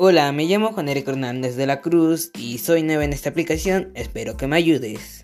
Hola, me llamo Juan Eric Hernández de la Cruz y soy nuevo en esta aplicación, espero que me ayudes.